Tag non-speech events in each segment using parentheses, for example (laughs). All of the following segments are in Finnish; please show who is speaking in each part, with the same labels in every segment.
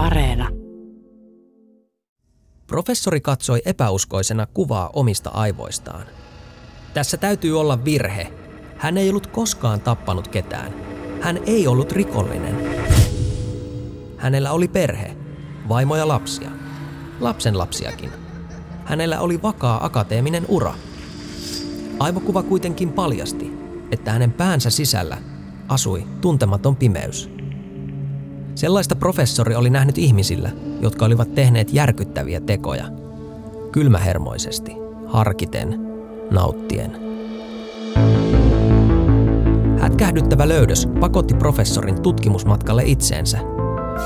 Speaker 1: Areena.
Speaker 2: Professori katsoi epäuskoisena kuvaa omista aivoistaan. Tässä täytyy olla virhe. Hän ei ollut koskaan tappanut ketään. Hän ei ollut rikollinen. Hänellä oli perhe, vaimo ja lapsia. Lapsen lapsiakin. Hänellä oli vakaa akateeminen ura. Aivokuva kuitenkin paljasti, että hänen päänsä sisällä asui tuntematon pimeys. Sellaista professori oli nähnyt ihmisillä, jotka olivat tehneet järkyttäviä tekoja. Kylmähermoisesti, harkiten, nauttien. Hätkähdyttävä löydös pakotti professorin tutkimusmatkalle itseensä,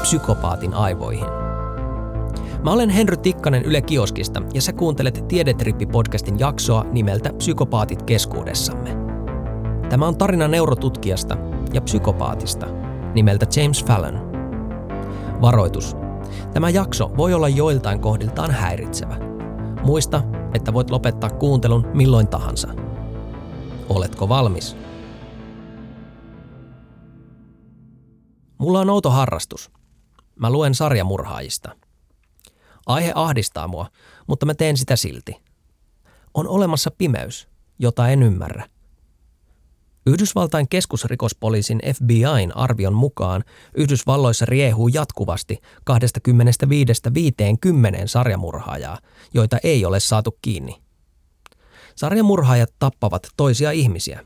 Speaker 2: psykopaatin aivoihin. Mä olen Henry Tikkanen Yle Kioskista ja sä kuuntelet Tiedetrippi-podcastin jaksoa nimeltä Psykopaatit keskuudessamme. Tämä on tarina neurotutkijasta ja psykopaatista nimeltä James Fallon – Varoitus. Tämä jakso voi olla joiltain kohdiltaan häiritsevä. Muista, että voit lopettaa kuuntelun milloin tahansa. Oletko valmis? Mulla on outo harrastus. Mä luen sarjamurhaajista. Aihe ahdistaa mua, mutta mä teen sitä silti. On olemassa pimeys, jota en ymmärrä. Yhdysvaltain keskusrikospoliisin FBIn arvion mukaan Yhdysvalloissa riehuu jatkuvasti 25-50 sarjamurhaajaa, joita ei ole saatu kiinni. Sarjamurhaajat tappavat toisia ihmisiä,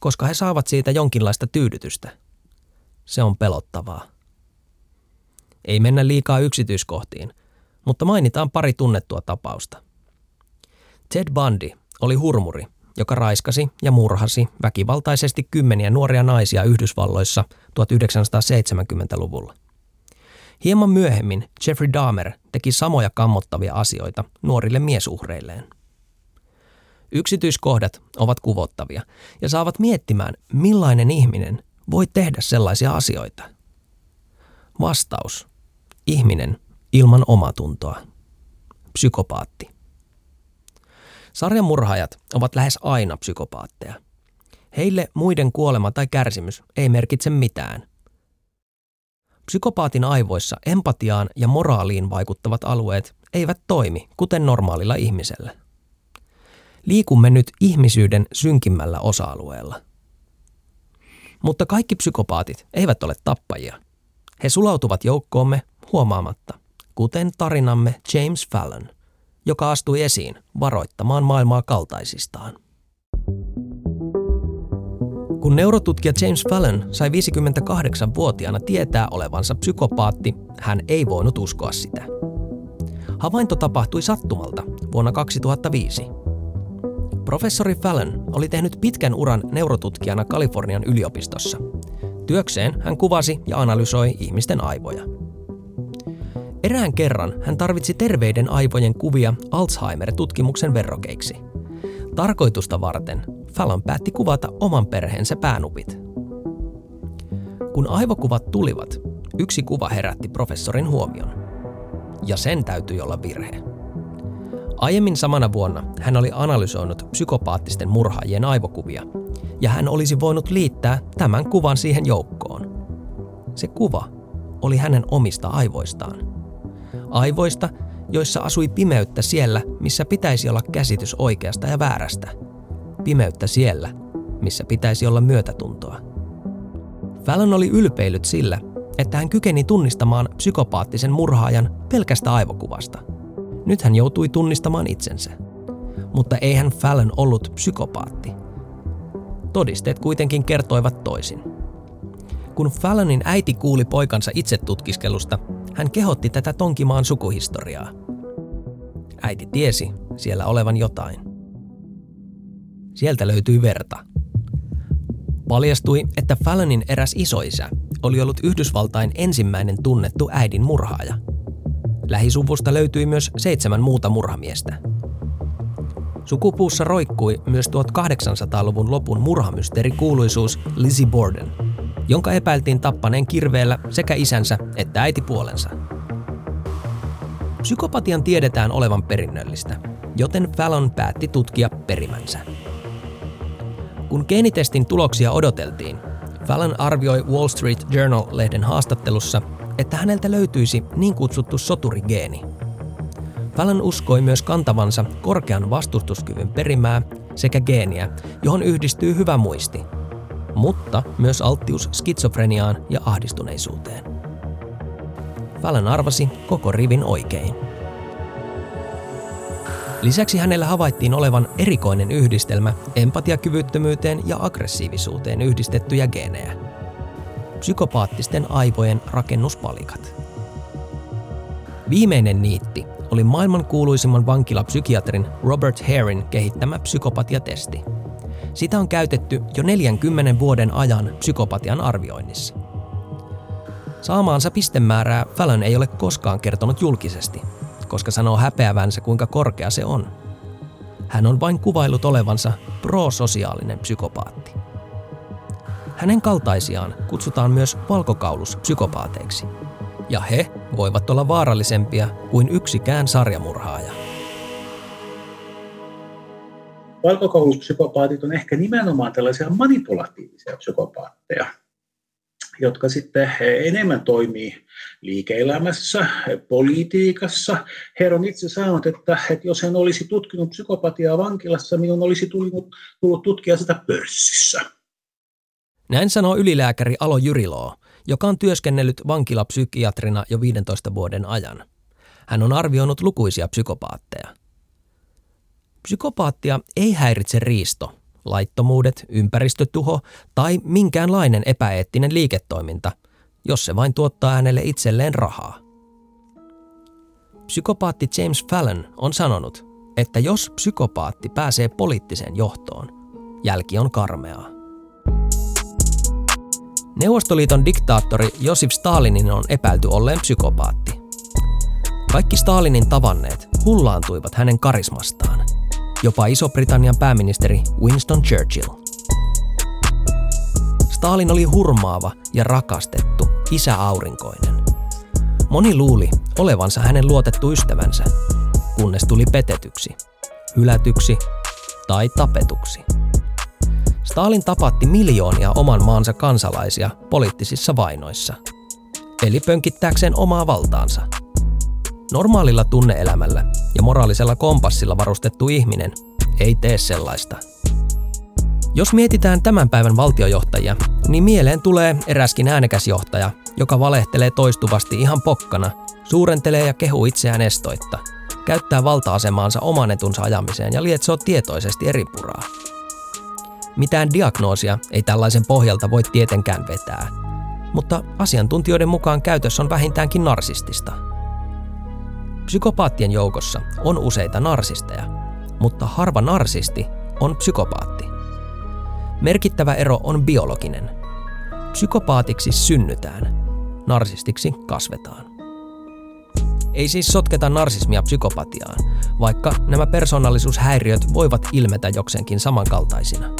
Speaker 2: koska he saavat siitä jonkinlaista tyydytystä. Se on pelottavaa. Ei mennä liikaa yksityiskohtiin, mutta mainitaan pari tunnettua tapausta. Ted Bundy oli hurmuri, joka raiskasi ja murhasi väkivaltaisesti kymmeniä nuoria naisia Yhdysvalloissa 1970-luvulla. Hieman myöhemmin Jeffrey Dahmer teki samoja kammottavia asioita nuorille miesuhreilleen. Yksityiskohdat ovat kuvottavia ja saavat miettimään, millainen ihminen voi tehdä sellaisia asioita. Vastaus. Ihminen ilman omatuntoa. Psykopaatti. Sarjamurhaajat ovat lähes aina psykopaatteja. Heille muiden kuolema tai kärsimys ei merkitse mitään. Psykopaatin aivoissa empatiaan ja moraaliin vaikuttavat alueet eivät toimi, kuten normaalilla ihmisellä. Liikumme nyt ihmisyyden synkimmällä osa-alueella. Mutta kaikki psykopaatit eivät ole tappajia. He sulautuvat joukkoomme huomaamatta, kuten tarinamme James Fallon – joka astui esiin varoittamaan maailmaa kaltaisistaan. Kun neurotutkija James Fallon sai 58-vuotiaana tietää olevansa psykopaatti, hän ei voinut uskoa sitä. Havainto tapahtui sattumalta vuonna 2005. Professori Fallon oli tehnyt pitkän uran neurotutkijana Kalifornian yliopistossa. Työkseen hän kuvasi ja analysoi ihmisten aivoja – Erään kerran hän tarvitsi terveiden aivojen kuvia Alzheimer-tutkimuksen verrokeiksi. Tarkoitusta varten Fallon päätti kuvata oman perheensä päänupit. Kun aivokuvat tulivat, yksi kuva herätti professorin huomion. Ja sen täytyi olla virhe. Aiemmin samana vuonna hän oli analysoinut psykopaattisten murhaajien aivokuvia, ja hän olisi voinut liittää tämän kuvan siihen joukkoon. Se kuva oli hänen omista aivoistaan. Aivoista, joissa asui pimeyttä siellä, missä pitäisi olla käsitys oikeasta ja väärästä. Pimeyttä siellä, missä pitäisi olla myötätuntoa. Fallon oli ylpeilyt sillä, että hän kykeni tunnistamaan psykopaattisen murhaajan pelkästä aivokuvasta. Nyt hän joutui tunnistamaan itsensä. Mutta eihän Fallon ollut psykopaatti. Todisteet kuitenkin kertoivat toisin. Kun Fallonin äiti kuuli poikansa itsetutkiskelusta, hän kehotti tätä tonkimaan sukuhistoriaa. Äiti tiesi siellä olevan jotain. Sieltä löytyi verta. Paljastui, että Fallonin eräs isoisä oli ollut Yhdysvaltain ensimmäinen tunnettu äidin murhaaja. Lähisuvusta löytyi myös seitsemän muuta murhamiestä. Sukupuussa roikkui myös 1800-luvun lopun murhamysteri kuuluisuus Lizzie Borden – jonka epäiltiin tappaneen kirveellä sekä isänsä että äitipuolensa. Psykopatian tiedetään olevan perinnöllistä, joten Fallon päätti tutkia perimänsä. Kun geenitestin tuloksia odoteltiin, Fallon arvioi Wall Street Journal-lehden haastattelussa, että häneltä löytyisi niin kutsuttu soturigeeni. Fallon uskoi myös kantavansa korkean vastustuskyvyn perimää sekä geeniä, johon yhdistyy hyvä muisti, mutta myös alttius skitsofreniaan ja ahdistuneisuuteen. Fallon arvasi koko rivin oikein. Lisäksi hänellä havaittiin olevan erikoinen yhdistelmä empatiakyvyttömyyteen ja aggressiivisuuteen yhdistettyjä geenejä. Psykopaattisten aivojen rakennuspalikat. Viimeinen niitti oli maailman kuuluisimman vankilapsykiatrin Robert Harein kehittämä psykopatiatesti. Sitä on käytetty jo 40 vuoden ajan psykopatian arvioinnissa. Saamaansa pistemäärää Fallon ei ole koskaan kertonut julkisesti, koska sanoo häpeävänsä kuinka korkea se on. Hän on vain kuvailut olevansa prososiaalinen psykopaatti. Hänen kaltaisiaan kutsutaan myös valkokauluspsykopaateiksi – ja he voivat olla vaarallisempia kuin yksikään sarjamurhaaja.
Speaker 1: Valkokouluspsykopaatit on ehkä nimenomaan tällaisia manipulatiivisia psykopaatteja, jotka sitten enemmän toimii liike-elämässä, politiikassa. Herra on itse sanonut, että, että jos hän olisi tutkinut psykopatiaa vankilassa, minun olisi tullut, tullut tutkia sitä pörssissä.
Speaker 2: Näin sanoo ylilääkäri Alo Jyriloo, joka on työskennellyt vankilapsykiatrina jo 15 vuoden ajan. Hän on arvioinut lukuisia psykopaatteja. Psykopaattia ei häiritse riisto, laittomuudet, ympäristötuho tai minkäänlainen epäeettinen liiketoiminta, jos se vain tuottaa hänelle itselleen rahaa. Psykopaatti James Fallon on sanonut, että jos psykopaatti pääsee poliittiseen johtoon, jälki on karmeaa. Neuvostoliiton diktaattori Josif Stalinin on epäilty olleen psykopaatti. Kaikki Stalinin tavanneet hullaantuivat hänen karismastaan. Jopa Iso-Britannian pääministeri Winston Churchill. Stalin oli hurmaava ja rakastettu, isä aurinkoinen. Moni luuli olevansa hänen luotettu ystävänsä, kunnes tuli petetyksi, hylätyksi tai tapetuksi. Stalin tapatti miljoonia oman maansa kansalaisia poliittisissa vainoissa, eli pönkittääkseen omaa valtaansa. Normaalilla tunneelämällä ja moraalisella kompassilla varustettu ihminen ei tee sellaista. Jos mietitään tämän päivän valtiojohtajia, niin mieleen tulee eräskin äänekäs johtaja, joka valehtelee toistuvasti ihan pokkana, suurentelee ja kehuu itseään estoitta, käyttää valta-asemaansa oman etunsa ajamiseen ja lietsoo tietoisesti eri puraa. Mitään diagnoosia ei tällaisen pohjalta voi tietenkään vetää, mutta asiantuntijoiden mukaan käytös on vähintäänkin narsistista. Psykopaattien joukossa on useita narsisteja, mutta harva narsisti on psykopaatti. Merkittävä ero on biologinen. Psykopaatiksi synnytään, narsistiksi kasvetaan. Ei siis sotketa narsismia psykopatiaan, vaikka nämä persoonallisuushäiriöt voivat ilmetä jokseenkin samankaltaisina.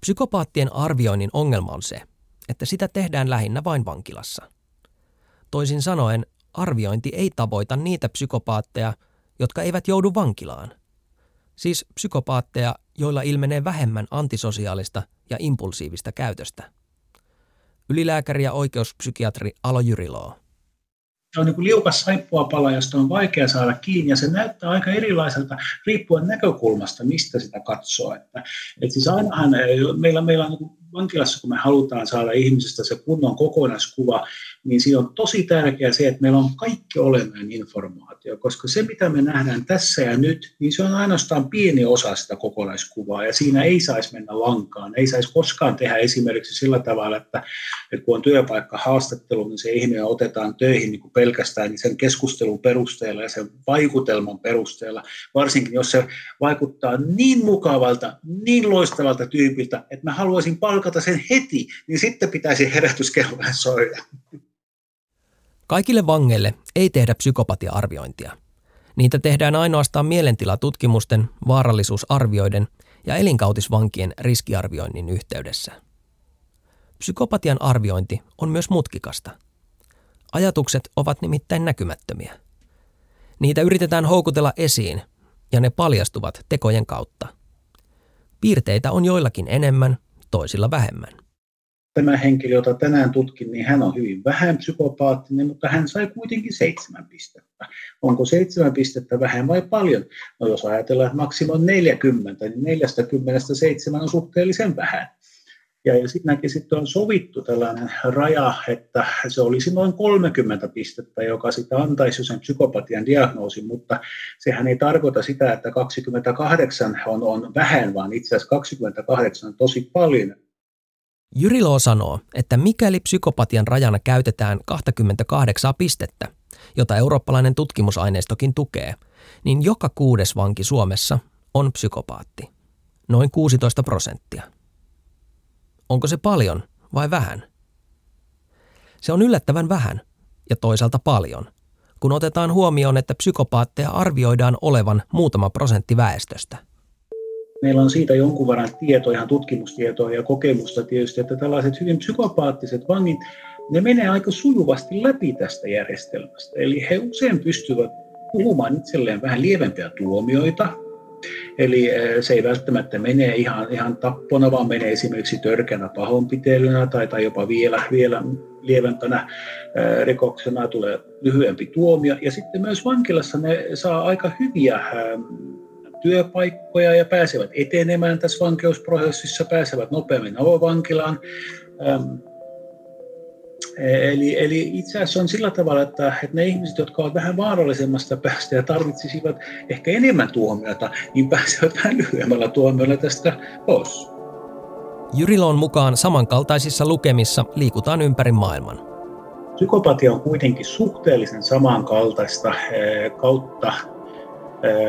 Speaker 2: Psykopaattien arvioinnin ongelma on se, että sitä tehdään lähinnä vain vankilassa. Toisin sanoen, arviointi ei tavoita niitä psykopaatteja, jotka eivät joudu vankilaan. Siis psykopaatteja, joilla ilmenee vähemmän antisosiaalista ja impulsiivista käytöstä. Ylilääkäri ja oikeuspsykiatri Alo Jyriloo
Speaker 1: se on niin kuin liukas saippuapala, josta on vaikea saada kiinni, ja se näyttää aika erilaiselta riippuen näkökulmasta, mistä sitä katsoo. Että, että siis ainahan meillä, meillä on niin vankilassa, kun me halutaan saada ihmisestä se kunnon kokonaiskuva, niin siinä on tosi tärkeää se, että meillä on kaikki olennainen informaatio, koska se, mitä me nähdään tässä ja nyt, niin se on ainoastaan pieni osa sitä kokonaiskuvaa, ja siinä ei saisi mennä lankaan. Ei saisi koskaan tehdä esimerkiksi sillä tavalla, että, että kun on työpaikka haastattelu, niin se ihminen otetaan töihin niin kuin pelkästään niin sen keskustelun perusteella ja sen vaikutelman perusteella, varsinkin jos se vaikuttaa niin mukavalta, niin loistavalta tyypiltä, että mä haluaisin palkata sen heti, niin sitten pitäisi herätyskellojen soida.
Speaker 2: Kaikille vangeille ei tehdä psykopatia-arviointia. Niitä tehdään ainoastaan mielentilatutkimusten, vaarallisuusarvioiden ja elinkautisvankien riskiarvioinnin yhteydessä. Psykopatian arviointi on myös mutkikasta. Ajatukset ovat nimittäin näkymättömiä. Niitä yritetään houkutella esiin, ja ne paljastuvat tekojen kautta. Piirteitä on joillakin enemmän, toisilla vähemmän.
Speaker 1: Tämä henkilö, jota tänään tutkin, niin hän on hyvin vähän psykopaattinen, mutta hän sai kuitenkin seitsemän pistettä. Onko seitsemän pistettä vähän vai paljon? No jos ajatellaan, että maksimo on 40, niin 47 on suhteellisen vähän. Ja, ja siinäkin sitten on sovittu tällainen raja, että se olisi noin 30 pistettä, joka sitä antaisi sen psykopatian diagnoosin, mutta sehän ei tarkoita sitä, että 28 on, on vähän, vaan itse asiassa 28 on tosi paljon.
Speaker 2: Jyrilo sanoo, että mikäli psykopatian rajana käytetään 28 pistettä, jota eurooppalainen tutkimusaineistokin tukee, niin joka kuudes vanki Suomessa on psykopaatti. Noin 16 prosenttia. Onko se paljon vai vähän? Se on yllättävän vähän ja toisaalta paljon, kun otetaan huomioon, että psykopaatteja arvioidaan olevan muutama prosentti väestöstä.
Speaker 1: Meillä on siitä jonkun verran tietoa, ihan tutkimustietoa ja kokemusta tietysti, että tällaiset hyvin psykopaattiset vangit, ne menee aika sujuvasti läpi tästä järjestelmästä. Eli he usein pystyvät puhumaan itselleen vähän lievempiä tuomioita, Eli eh, se ei välttämättä mene ihan, ihan tappona, vaan menee esimerkiksi törkeänä pahoinpitelynä tai, tai jopa vielä, vielä lievempänä eh, rikoksena tulee lyhyempi tuomio. Ja sitten myös vankilassa ne saa aika hyviä eh, työpaikkoja ja pääsevät etenemään tässä vankeusprosessissa, pääsevät nopeammin avovankilaan. Eli, eli itse asiassa on sillä tavalla, että, että ne ihmiset, jotka ovat vähän vaarallisemmasta päästä ja tarvitsisivat ehkä enemmän tuomiota, niin pääsevät vähän lyhyemmällä tuomiolla tästä pois.
Speaker 2: Jyrilon mukaan samankaltaisissa lukemissa liikutaan ympäri maailman.
Speaker 1: Psykopatia on kuitenkin suhteellisen samankaltaista eh, kautta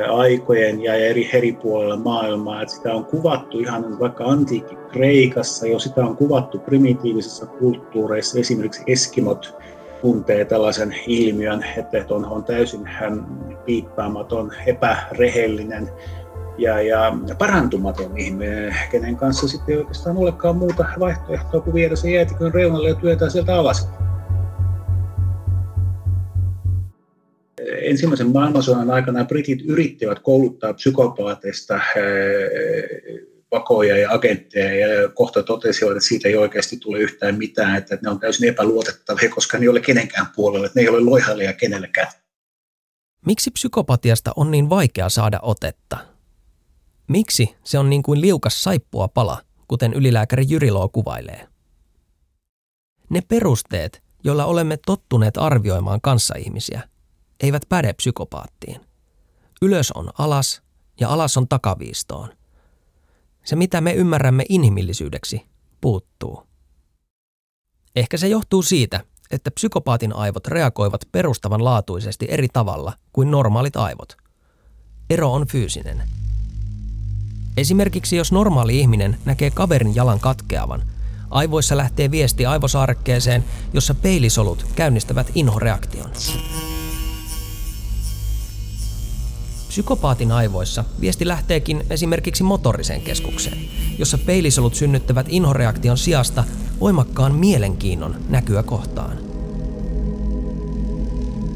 Speaker 1: aikojen ja eri, eri puolilla maailmaa. Että sitä on kuvattu ihan vaikka antiikki Kreikassa, jo sitä on kuvattu primitiivisissa kulttuureissa, esimerkiksi Eskimot tuntee tällaisen ilmiön, että on, on täysin piippaamaton, epärehellinen ja, ja parantumaton ihminen, kenen kanssa sitten ei oikeastaan olekaan muuta vaihtoehtoa kuin viedä se jäätikön reunalle ja työtää sieltä alas. Ensimmäisen maailmansodan aikana britit yrittivät kouluttaa psykopaateista eh, vakoja ja agentteja ja kohta totesivat, että siitä ei oikeasti tule yhtään mitään, että ne on täysin epäluotettavia, koska ne ei ole kenenkään puolella, että ne ei ole loihalia kenellekään.
Speaker 2: Miksi psykopatiasta on niin vaikea saada otetta? Miksi se on niin kuin liukas saippua pala, kuten ylilääkäri Jyriloo kuvailee? Ne perusteet, joilla olemme tottuneet arvioimaan kanssaihmisiä, eivät päde psykopaattiin. Ylös on alas ja alas on takaviistoon. Se, mitä me ymmärrämme inhimillisyydeksi, puuttuu. Ehkä se johtuu siitä, että psykopaatin aivot reagoivat perustavanlaatuisesti eri tavalla kuin normaalit aivot. Ero on fyysinen. Esimerkiksi jos normaali ihminen näkee kaverin jalan katkeavan, aivoissa lähtee viesti aivosaarekkeeseen, jossa peilisolut käynnistävät inhoreaktion. Psykopaatin aivoissa viesti lähteekin esimerkiksi motoriseen keskukseen, jossa peilisolut synnyttävät inhoreaktion sijasta voimakkaan mielenkiinnon näkyä kohtaan.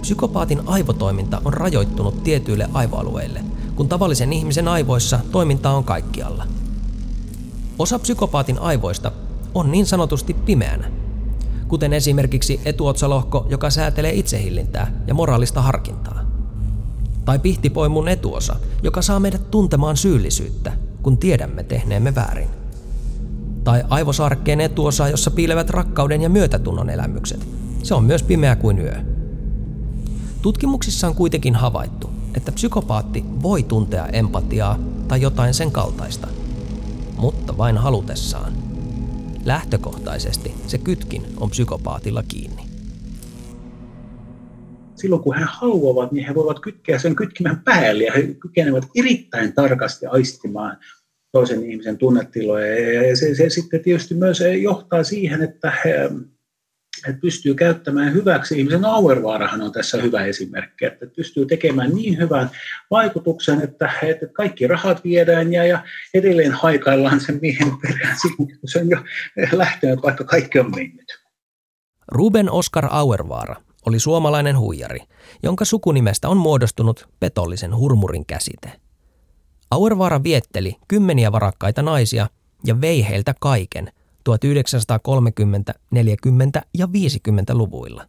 Speaker 2: Psykopaatin aivotoiminta on rajoittunut tietyille aivoalueille, kun tavallisen ihmisen aivoissa toiminta on kaikkialla. Osa psykopaatin aivoista on niin sanotusti pimeänä, kuten esimerkiksi etuotsalohko, joka säätelee itsehillintää ja moraalista harkintaa tai pihtipoimun etuosa, joka saa meidät tuntemaan syyllisyyttä, kun tiedämme tehneemme väärin. Tai aivosarkkeen etuosa, jossa piilevät rakkauden ja myötätunnon elämykset. Se on myös pimeä kuin yö. Tutkimuksissa on kuitenkin havaittu, että psykopaatti voi tuntea empatiaa tai jotain sen kaltaista, mutta vain halutessaan. Lähtökohtaisesti se kytkin on psykopaatilla kiinni
Speaker 1: silloin kun he haluavat, niin he voivat kytkeä sen kytkimän päälle ja he kykenevät erittäin tarkasti aistimaan toisen ihmisen tunnetiloja. Ja se, se sitten tietysti myös johtaa siihen, että he, he pystyy käyttämään hyväksi. Ihmisen Auervaarahan on tässä hyvä esimerkki, että pystyy tekemään niin hyvän vaikutuksen, että, että kaikki rahat viedään ja, ja edelleen haikaillaan sen miehen perään, kun se on jo lähtenyt, vaikka kaikki on mennyt.
Speaker 2: Ruben Oskar Auervaara oli suomalainen huijari, jonka sukunimestä on muodostunut petollisen hurmurin käsite. Auervaara vietteli kymmeniä varakkaita naisia ja vei heiltä kaiken, 1930, 40 ja 50-luvuilla.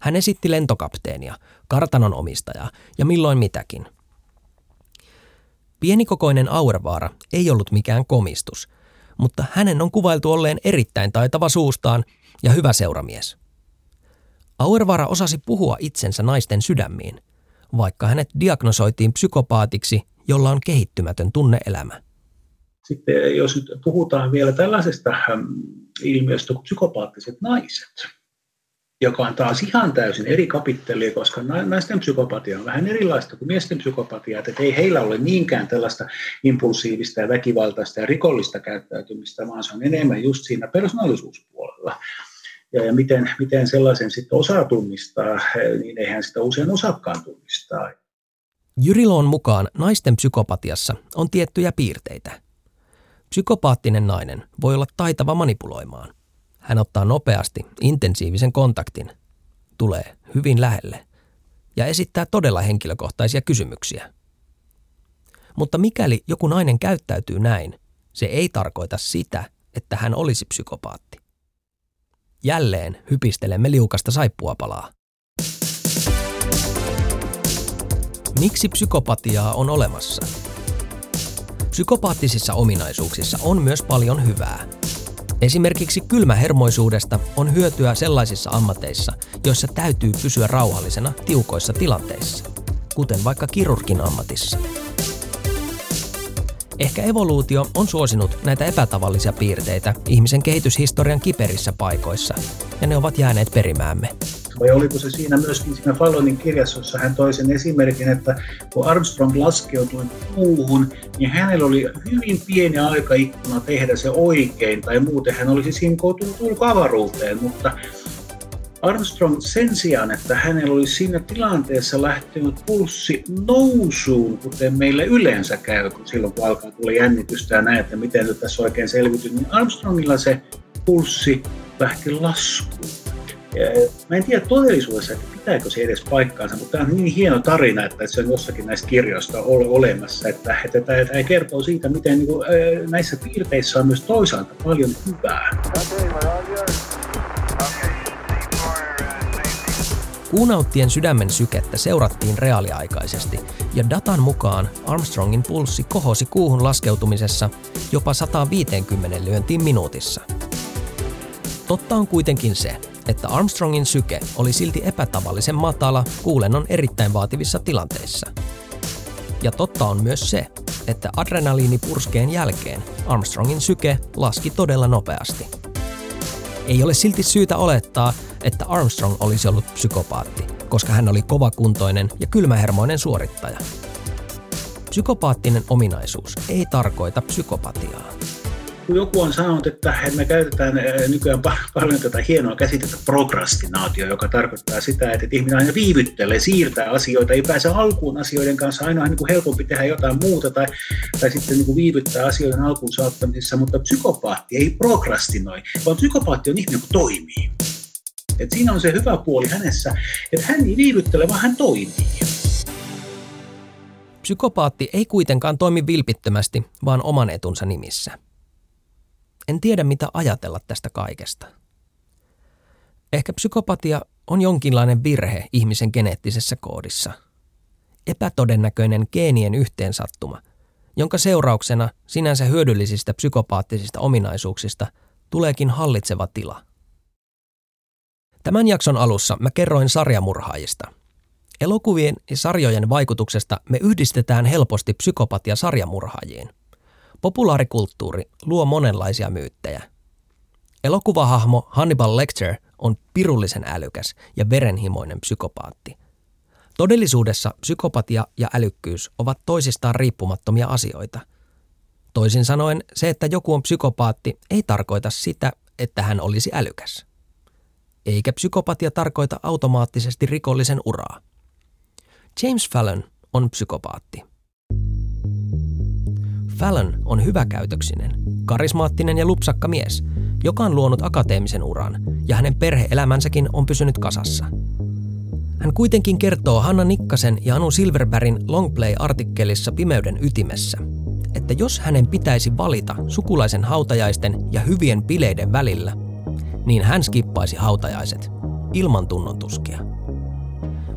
Speaker 2: Hän esitti lentokapteenia, kartanon omistajaa ja milloin mitäkin. Pienikokoinen Auervaara ei ollut mikään komistus, mutta hänen on kuvailtu olleen erittäin taitava suustaan ja hyvä seuramies. Auervaara osasi puhua itsensä naisten sydämiin, vaikka hänet diagnosoitiin psykopaatiksi, jolla on kehittymätön tunneelämä.
Speaker 1: Sitten jos nyt puhutaan vielä tällaisesta ilmiöstä kuin psykopaattiset naiset, joka on taas ihan täysin eri kapitteli, koska naisten psykopatia on vähän erilaista kuin miesten psykopatia, että ei heillä ole niinkään tällaista impulsiivista ja väkivaltaista ja rikollista käyttäytymistä, vaan se on enemmän just siinä persoonallisuuspuolella. Ja, ja miten, miten sellaisen sitten osaa tunnistaa, niin eihän sitä usein osakkaan tunnistaa.
Speaker 2: Jyriloon mukaan naisten psykopatiassa on tiettyjä piirteitä. Psykopaattinen nainen voi olla taitava manipuloimaan – hän ottaa nopeasti intensiivisen kontaktin, tulee hyvin lähelle ja esittää todella henkilökohtaisia kysymyksiä. Mutta mikäli joku nainen käyttäytyy näin, se ei tarkoita sitä, että hän olisi psykopaatti. Jälleen hypistelemme liukasta saippuapalaa. Miksi psykopatiaa on olemassa? Psykopaattisissa ominaisuuksissa on myös paljon hyvää – Esimerkiksi kylmähermoisuudesta on hyötyä sellaisissa ammateissa, joissa täytyy pysyä rauhallisena tiukoissa tilanteissa, kuten vaikka kirurgin ammatissa. Ehkä evoluutio on suosinut näitä epätavallisia piirteitä ihmisen kehityshistorian kiperissä paikoissa, ja ne ovat jääneet perimäämme.
Speaker 1: Vai oliko se siinä myöskin siinä Fallonin kirjassa, jossa hän toi sen esimerkin, että kun Armstrong laskeutui puuhun, niin hänellä oli hyvin pieni aikaikkuna tehdä se oikein, tai muuten hän olisi sinkoutunut ulkoavaruuteen, mutta Armstrong sen sijaan, että hänellä olisi siinä tilanteessa lähtenyt pulssi nousuun, kuten meille yleensä käy, kun silloin kun alkaa tulla jännitystä ja näet, että miten nyt tässä oikein selvityy, niin Armstrongilla se pulssi lähti laskuun. Mä en tiedä todellisuudessa, että pitääkö se edes paikkaansa, mutta tämä on niin hieno tarina, että se on jossakin näistä kirjoista olemassa, että, että tämä kertoo siitä, miten niin kuin, näissä piirteissä on myös toisaalta paljon hyvää.
Speaker 2: Kuunauttien sydämen sykettä seurattiin reaaliaikaisesti, ja datan mukaan Armstrongin pulssi kohosi kuuhun laskeutumisessa jopa 150 lyöntiin minuutissa. Totta on kuitenkin se, että Armstrongin syke oli silti epätavallisen matala kuulennon erittäin vaativissa tilanteissa. Ja totta on myös se, että adrenaliinipurskeen jälkeen Armstrongin syke laski todella nopeasti. Ei ole silti syytä olettaa, että Armstrong olisi ollut psykopaatti, koska hän oli kovakuntoinen ja kylmähermoinen suorittaja. Psykopaattinen ominaisuus ei tarkoita psykopatiaa
Speaker 1: joku on sanonut, että me käytetään nykyään paljon tätä hienoa käsitettä prokrastinaatio, joka tarkoittaa sitä, että ihminen aina viivyttelee, siirtää asioita, ei pääse alkuun asioiden kanssa, aina on niin kuin helpompi tehdä jotain muuta tai, tai sitten niin kuin viivyttää asioiden alkuun saattamisessa, mutta psykopaatti ei prokrastinoi, vaan psykopaatti on ihminen, joka toimii. Et siinä on se hyvä puoli hänessä, että hän ei viivyttele, vaan hän toimii.
Speaker 2: Psykopaatti ei kuitenkaan toimi vilpittömästi, vaan oman etunsa nimissä. En tiedä mitä ajatella tästä kaikesta. Ehkä psykopatia on jonkinlainen virhe ihmisen geneettisessä koodissa. Epätodennäköinen geenien yhteensattuma, jonka seurauksena sinänsä hyödyllisistä psykopaattisista ominaisuuksista tuleekin hallitseva tila. Tämän jakson alussa mä kerroin sarjamurhaajista. Elokuvien ja sarjojen vaikutuksesta me yhdistetään helposti psykopatia sarjamurhaajiin – Populaarikulttuuri luo monenlaisia myyttejä. Elokuvahahmo Hannibal Lecter on pirullisen älykäs ja verenhimoinen psykopaatti. Todellisuudessa psykopatia ja älykkyys ovat toisistaan riippumattomia asioita. Toisin sanoen, se, että joku on psykopaatti, ei tarkoita sitä, että hän olisi älykäs. Eikä psykopatia tarkoita automaattisesti rikollisen uraa. James Fallon on psykopaatti. Fallon on hyväkäytöksinen, karismaattinen ja lupsakka mies, joka on luonut akateemisen uran, ja hänen perheelämänsäkin on pysynyt kasassa. Hän kuitenkin kertoo Hanna Nikkasen ja Anu Silverbergin Longplay-artikkelissa Pimeyden ytimessä, että jos hänen pitäisi valita sukulaisen hautajaisten ja hyvien bileiden välillä, niin hän skippaisi hautajaiset ilman tunnontuskia.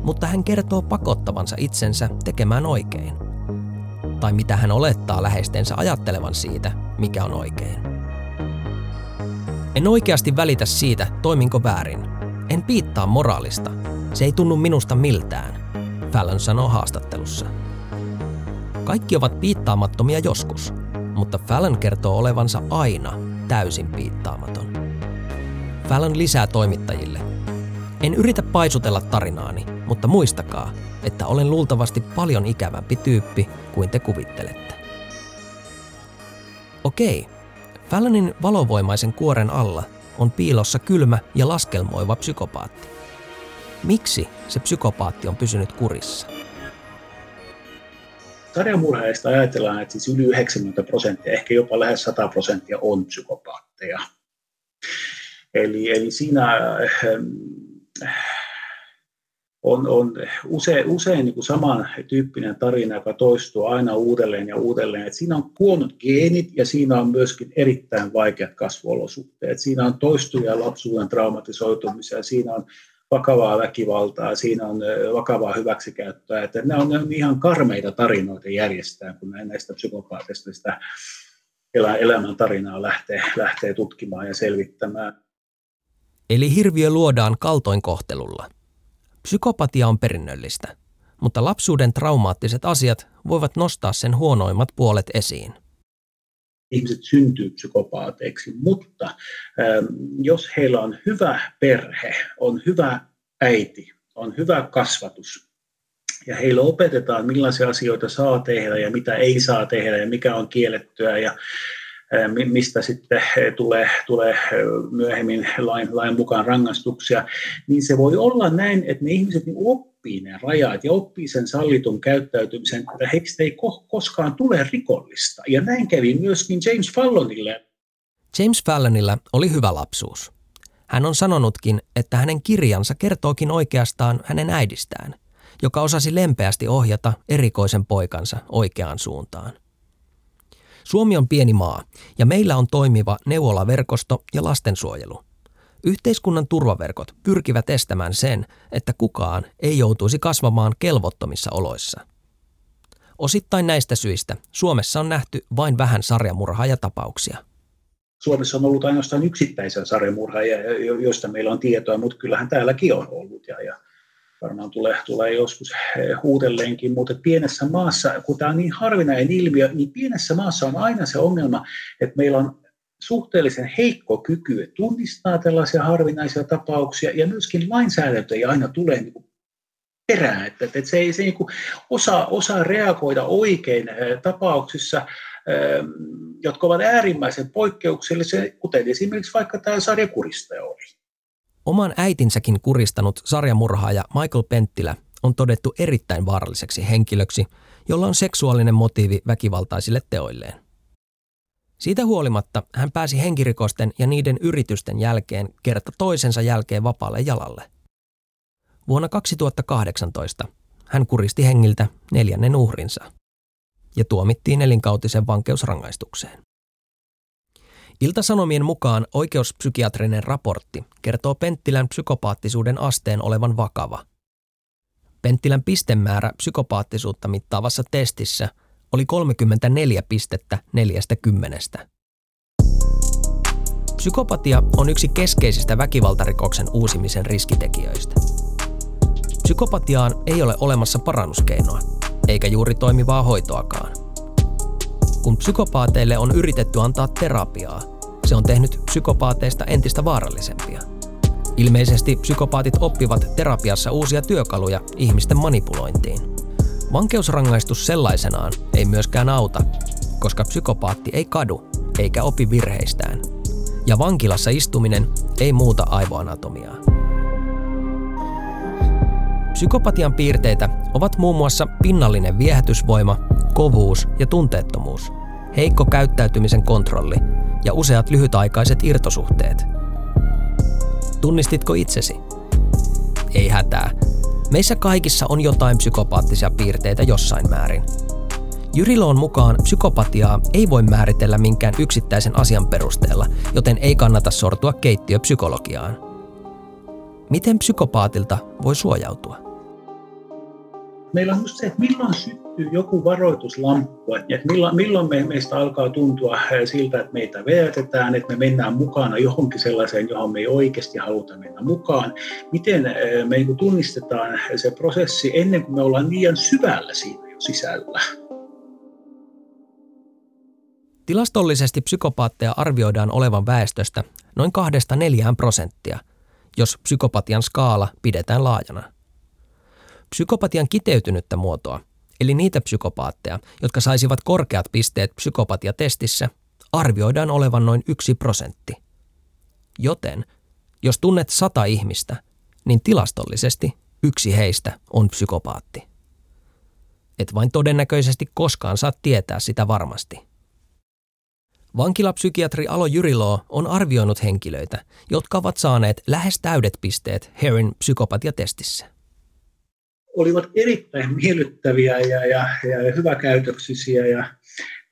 Speaker 2: Mutta hän kertoo pakottavansa itsensä tekemään oikein. Tai mitä hän olettaa läheistensä ajattelevan siitä, mikä on oikein. En oikeasti välitä siitä, toiminko väärin. En piittaa moraalista. Se ei tunnu minusta miltään, Fallon sanoo haastattelussa. Kaikki ovat piittaamattomia joskus, mutta Fallon kertoo olevansa aina täysin piittaamaton. Fallon lisää toimittajille. En yritä paisutella tarinaani, mutta muistakaa, että olen luultavasti paljon ikävämpi tyyppi kuin te kuvittelette. Okei, Fallonin valovoimaisen kuoren alla on piilossa kylmä ja laskelmoiva psykopaatti. Miksi se psykopaatti on pysynyt kurissa?
Speaker 1: sarjamurheista ajatellaan, että siis yli 90 prosenttia, ehkä jopa lähes 100 prosenttia on psykopaatteja. Eli, eli siinä äh, on, on usein, usein niin kuin samantyyppinen tarina, joka toistuu aina uudelleen ja uudelleen. Et siinä on huonot geenit ja siinä on myöskin erittäin vaikeat kasvuolosuhteet. Siinä on toistuvia lapsuuden traumatisoitumisia, siinä on vakavaa väkivaltaa, siinä on vakavaa hyväksikäyttöä. Että nämä on, ne on ihan karmeita tarinoita järjestää, kun näistä psykopaateista sitä elämän tarinaa lähtee, lähtee tutkimaan ja selvittämään.
Speaker 2: Eli hirviö luodaan kaltoinkohtelulla. Psykopatia on perinnöllistä, mutta lapsuuden traumaattiset asiat voivat nostaa sen huonoimmat puolet esiin –
Speaker 1: ihmiset syntyy psykopaateiksi, mutta ähm, jos heillä on hyvä perhe, on hyvä äiti, on hyvä kasvatus, ja heillä opetetaan, millaisia asioita saa tehdä ja mitä ei saa tehdä ja mikä on kiellettyä ja mistä sitten tulee, tulee myöhemmin lain, lain mukaan rangaistuksia, niin se voi olla näin, että ne ihmiset niin oppii ne rajat ja oppii sen sallitun käyttäytymisen, että heistä ei koskaan tule rikollista. Ja näin kävi myöskin James Fallonille.
Speaker 2: James Fallonilla oli hyvä lapsuus. Hän on sanonutkin, että hänen kirjansa kertookin oikeastaan hänen äidistään, joka osasi lempeästi ohjata erikoisen poikansa oikeaan suuntaan. Suomi on pieni maa ja meillä on toimiva neuvolaverkosto ja lastensuojelu. Yhteiskunnan turvaverkot pyrkivät estämään sen, että kukaan ei joutuisi kasvamaan kelvottomissa oloissa. Osittain näistä syistä Suomessa on nähty vain vähän sarjamurhaajatapauksia.
Speaker 1: Suomessa on ollut ainoastaan yksittäisiä sarjamurhaajia, joista meillä on tietoa, mutta kyllähän täälläkin on ollut ja, ja varmaan tulee, tulee joskus uudelleenkin, mutta pienessä maassa, kun tämä on niin harvinainen ilmiö, niin pienessä maassa on aina se ongelma, että meillä on suhteellisen heikko kyky tunnistaa tällaisia harvinaisia tapauksia ja myöskin lainsäädäntö ei aina tule niin perään, että, että se ei se niin osaa, osaa reagoida oikein eh, tapauksissa, eh, jotka ovat äärimmäisen poikkeuksellisia, kuten esimerkiksi vaikka tämä sarjakuristaja oli.
Speaker 2: Oman äitinsäkin kuristanut sarjamurhaaja Michael Penttilä on todettu erittäin vaaralliseksi henkilöksi, jolla on seksuaalinen motiivi väkivaltaisille teoilleen. Siitä huolimatta hän pääsi henkirikosten ja niiden yritysten jälkeen kerta toisensa jälkeen vapaalle jalalle. Vuonna 2018 hän kuristi hengiltä neljännen uhrinsa ja tuomittiin elinkautisen vankeusrangaistukseen. Iltasanomien mukaan oikeuspsykiatrinen raportti kertoo Penttilän psykopaattisuuden asteen olevan vakava. Penttilän pistemäärä psykopaattisuutta mittaavassa testissä – oli 34 pistettä 40. Psykopatia on yksi keskeisistä väkivaltarikoksen uusimisen riskitekijöistä. Psykopatiaan ei ole olemassa parannuskeinoa, eikä juuri toimivaa hoitoakaan. Kun psykopaateille on yritetty antaa terapiaa, se on tehnyt psykopaateista entistä vaarallisempia. Ilmeisesti psykopaatit oppivat terapiassa uusia työkaluja ihmisten manipulointiin – Vankeusrangaistus sellaisenaan ei myöskään auta, koska psykopaatti ei kadu eikä opi virheistään. Ja vankilassa istuminen ei muuta aivoanatomiaa. Psykopatian piirteitä ovat muun muassa pinnallinen viehätysvoima, kovuus ja tunteettomuus, heikko käyttäytymisen kontrolli ja useat lyhytaikaiset irtosuhteet. Tunnistitko itsesi? Ei hätää, Meissä kaikissa on jotain psykopaattisia piirteitä jossain määrin. Jyriloon mukaan psykopatiaa ei voi määritellä minkään yksittäisen asian perusteella, joten ei kannata sortua keittiöpsykologiaan. Miten psykopaatilta voi suojautua?
Speaker 1: Meillä on just se, että milloin syttyy joku varoituslamppu, että milloin, milloin me, meistä alkaa tuntua siltä, että meitä veetetään, että me mennään mukana johonkin sellaiseen, johon me ei oikeasti haluta mennä mukaan. Miten me niin tunnistetaan se prosessi ennen kuin me ollaan liian syvällä siinä jo sisällä.
Speaker 2: Tilastollisesti psykopaatteja arvioidaan olevan väestöstä noin 2-4 prosenttia, jos psykopatian skaala pidetään laajana. Psykopatian kiteytynyttä muotoa, eli niitä psykopaatteja, jotka saisivat korkeat pisteet psykopatiatestissä, arvioidaan olevan noin yksi prosentti. Joten, jos tunnet sata ihmistä, niin tilastollisesti yksi heistä on psykopaatti. Et vain todennäköisesti koskaan saa tietää sitä varmasti. Vankilapsykiatri Alo Jyriloo on arvioinut henkilöitä, jotka ovat saaneet lähes täydet pisteet Herin psykopatiatestissä.
Speaker 1: Olivat erittäin miellyttäviä ja, ja, ja hyväkäytöksisiä ja,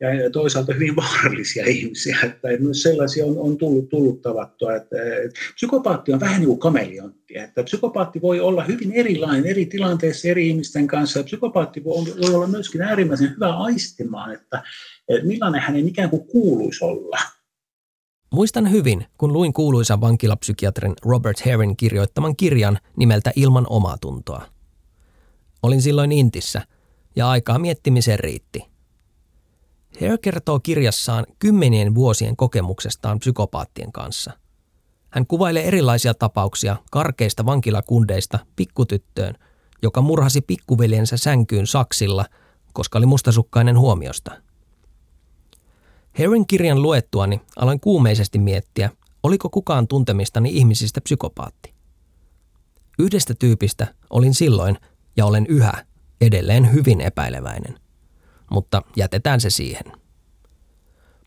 Speaker 1: ja toisaalta hyvin vaarallisia (laughs) ihmisiä. Että myös sellaisia on, on tullut, tullut tavattua. Että, että psykopaatti on vähän niin kuin. Että psykopaatti voi olla hyvin erilainen eri tilanteissa eri ihmisten kanssa. Ja psykopaatti voi, voi olla myöskin äärimmäisen hyvä aistimaan, että, että millainen hänen ikään kuin kuuluisi olla.
Speaker 2: Muistan hyvin, kun luin kuuluisan vankilapsykiatrin Robert Herrin kirjoittaman kirjan nimeltä Ilman omaa tuntoa. Olin silloin Intissä ja aikaa miettimiseen riitti – Hare kertoo kirjassaan kymmenien vuosien kokemuksestaan psykopaattien kanssa. Hän kuvailee erilaisia tapauksia karkeista vankilakundeista pikkutyttöön, joka murhasi pikkuveljensä sänkyyn saksilla, koska oli mustasukkainen huomiosta. Herin kirjan luettuani aloin kuumeisesti miettiä, oliko kukaan tuntemistani ihmisistä psykopaatti. Yhdestä tyypistä olin silloin ja olen yhä edelleen hyvin epäileväinen mutta jätetään se siihen.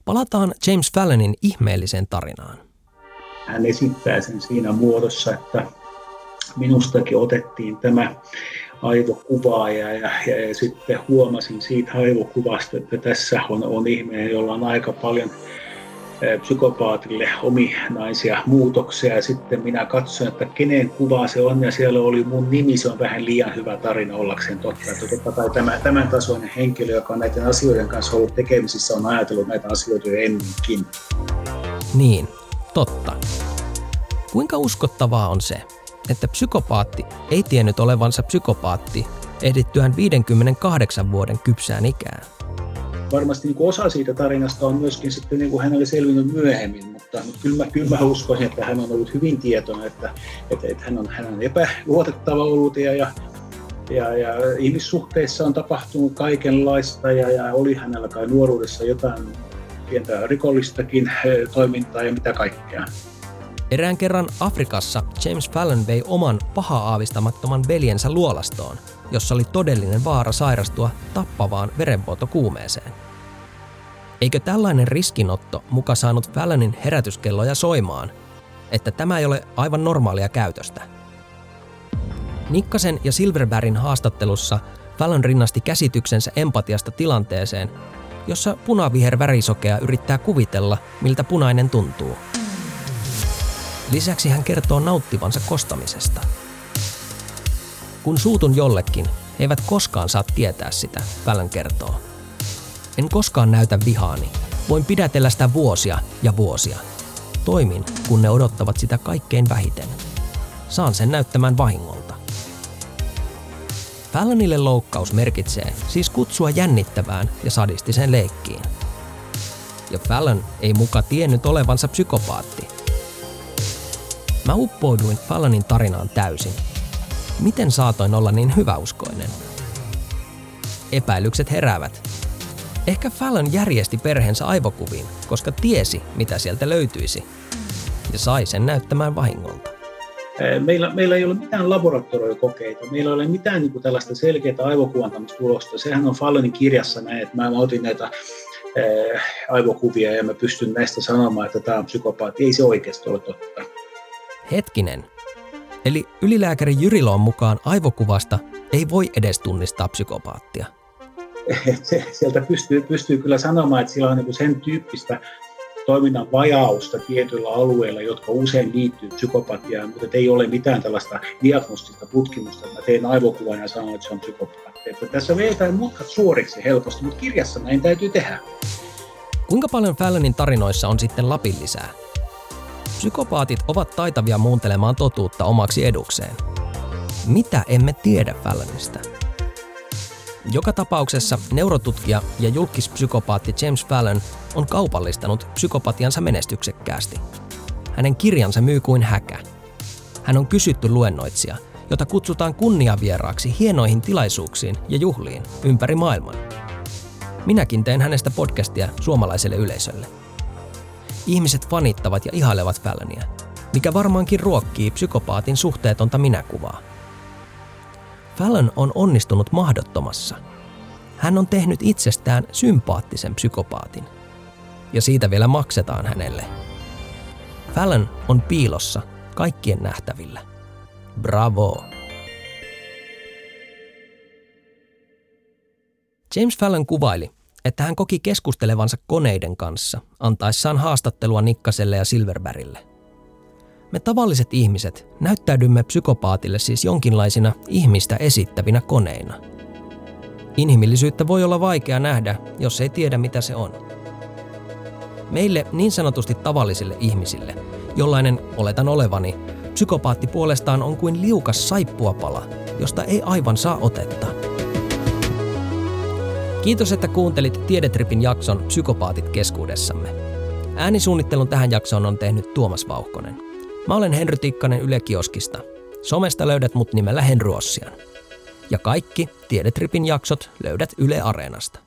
Speaker 2: Palataan James Fallonin ihmeelliseen tarinaan.
Speaker 1: Hän esittää sen siinä muodossa, että minustakin otettiin tämä aivokuvaa ja, ja, ja, ja sitten huomasin siitä aivokuvasta, että tässä on, on ihminen, jolla on aika paljon psykopaatille ominaisia muutoksia ja sitten minä katsoin, että kenen kuva se on ja siellä oli mun nimi, se on vähän liian hyvä tarina ollakseen totta. Että totta kai tämä, tämän tasoinen henkilö, joka on näiden asioiden kanssa ollut tekemisissä, on ajatellut näitä asioita jo ennenkin.
Speaker 2: Niin, totta. Kuinka uskottavaa on se, että psykopaatti ei tiennyt olevansa psykopaatti ehdittyään 58 vuoden kypsään ikään?
Speaker 1: Varmasti niin kuin osa siitä tarinasta on myöskin sitten niin kuin hänelle selvinnyt myöhemmin, mutta, mutta kyllä, mä, kyllä mä uskoisin, että hän on ollut hyvin tietoinen, että, että, että hän, on, hän on epäluotettava ollut ja, ja, ja, ja ihmissuhteissa on tapahtunut kaikenlaista ja, ja oli hänellä kai nuoruudessa jotain pientä rikollistakin toimintaa ja mitä kaikkea.
Speaker 2: Erään kerran Afrikassa James Fallon vei oman paha aavistamattoman veljensä luolastoon, jossa oli todellinen vaara sairastua tappavaan verenvuotokuumeeseen. Eikö tällainen riskinotto muka saanut Fallonin herätyskelloja soimaan, että tämä ei ole aivan normaalia käytöstä? Nikkasen ja Silverbergin haastattelussa Fallon rinnasti käsityksensä empatiasta tilanteeseen, jossa punaviher värisokea yrittää kuvitella, miltä punainen tuntuu. Lisäksi hän kertoo nauttivansa kostamisesta – kun suutun jollekin, he eivät koskaan saa tietää sitä, Fallon kertoo. En koskaan näytä vihaani. Voin pidätellä sitä vuosia ja vuosia. Toimin, kun ne odottavat sitä kaikkein vähiten. Saan sen näyttämään vahingolta. Fallonille loukkaus merkitsee siis kutsua jännittävään ja sadistiseen leikkiin. Ja Fallon ei muka tiennyt olevansa psykopaatti. Mä uppouduin Fallonin tarinaan täysin Miten saatoin olla niin hyväuskoinen? Epäilykset heräävät. Ehkä Fallon järjesti perheensä aivokuviin, koska tiesi, mitä sieltä löytyisi, ja sai sen näyttämään vahingolta.
Speaker 1: Meillä, meillä ei ole mitään laboratoriokokeita, meillä ei ole mitään niin kuin tällaista selkeää aivokuvantamistulosta. Sehän on Fallonin kirjassa näin, että mä otin näitä aivokuvia ja mä pystyn näistä sanomaan, että tämä on psykopaatti. Ei se oikeasti ole totta.
Speaker 2: Hetkinen, Eli ylilääkäri Jyriloon mukaan aivokuvasta ei voi edes tunnistaa psykopaattia. (laughs)
Speaker 1: se, sieltä pystyy, pystyy kyllä sanomaan, että sillä on niin sen tyyppistä toiminnan vajausta tietyillä alueilla, jotka usein liittyy psykopatiaan, mutta ei ole mitään tällaista diagnostista tutkimusta, että mä teen aivokuvan ja sanon, että se on psykopatia. Että tässä vedetään mutkat suoriksi helposti, mutta kirjassa näin täytyy tehdä.
Speaker 2: Kuinka paljon Fallonin tarinoissa on sitten Lapin lisää? Psykopaatit ovat taitavia muuntelemaan totuutta omaksi edukseen. Mitä emme tiedä Fallonista? Joka tapauksessa neurotutkija ja julkispsykopaatti James Fallon on kaupallistanut psykopatiansa menestyksekkäästi. Hänen kirjansa myy kuin häkä. Hän on kysytty luennoitsija, jota kutsutaan kunniavieraaksi hienoihin tilaisuuksiin ja juhliin ympäri maailman. Minäkin teen hänestä podcastia suomalaiselle yleisölle. Ihmiset fanittavat ja ihailevat Fallonia, mikä varmaankin ruokkii psykopaatin suhteetonta minäkuvaa. Fallon on onnistunut mahdottomassa. Hän on tehnyt itsestään sympaattisen psykopaatin. Ja siitä vielä maksetaan hänelle. Fallon on piilossa kaikkien nähtävillä. Bravo! James Fallon kuvaili, että hän koki keskustelevansa koneiden kanssa antaessaan haastattelua Nikkaselle ja Silverberille. Me tavalliset ihmiset näyttäydymme psykopaatille siis jonkinlaisina ihmistä esittävinä koneina. Inhimillisyyttä voi olla vaikea nähdä, jos ei tiedä mitä se on. Meille niin sanotusti tavallisille ihmisille, jollainen oletan olevani, psykopaatti puolestaan on kuin liukas saippuapala, josta ei aivan saa otetta. Kiitos, että kuuntelit Tiedetripin jakson Psykopaatit keskuudessamme. Äänisuunnittelun tähän jaksoon on tehnyt Tuomas Vauhkonen. Mä olen Henry Tikkanen Yle Kioskista. Somesta löydät mut nimellä Henry Ossian. Ja kaikki Tiedetripin jaksot löydät Yle Areenasta.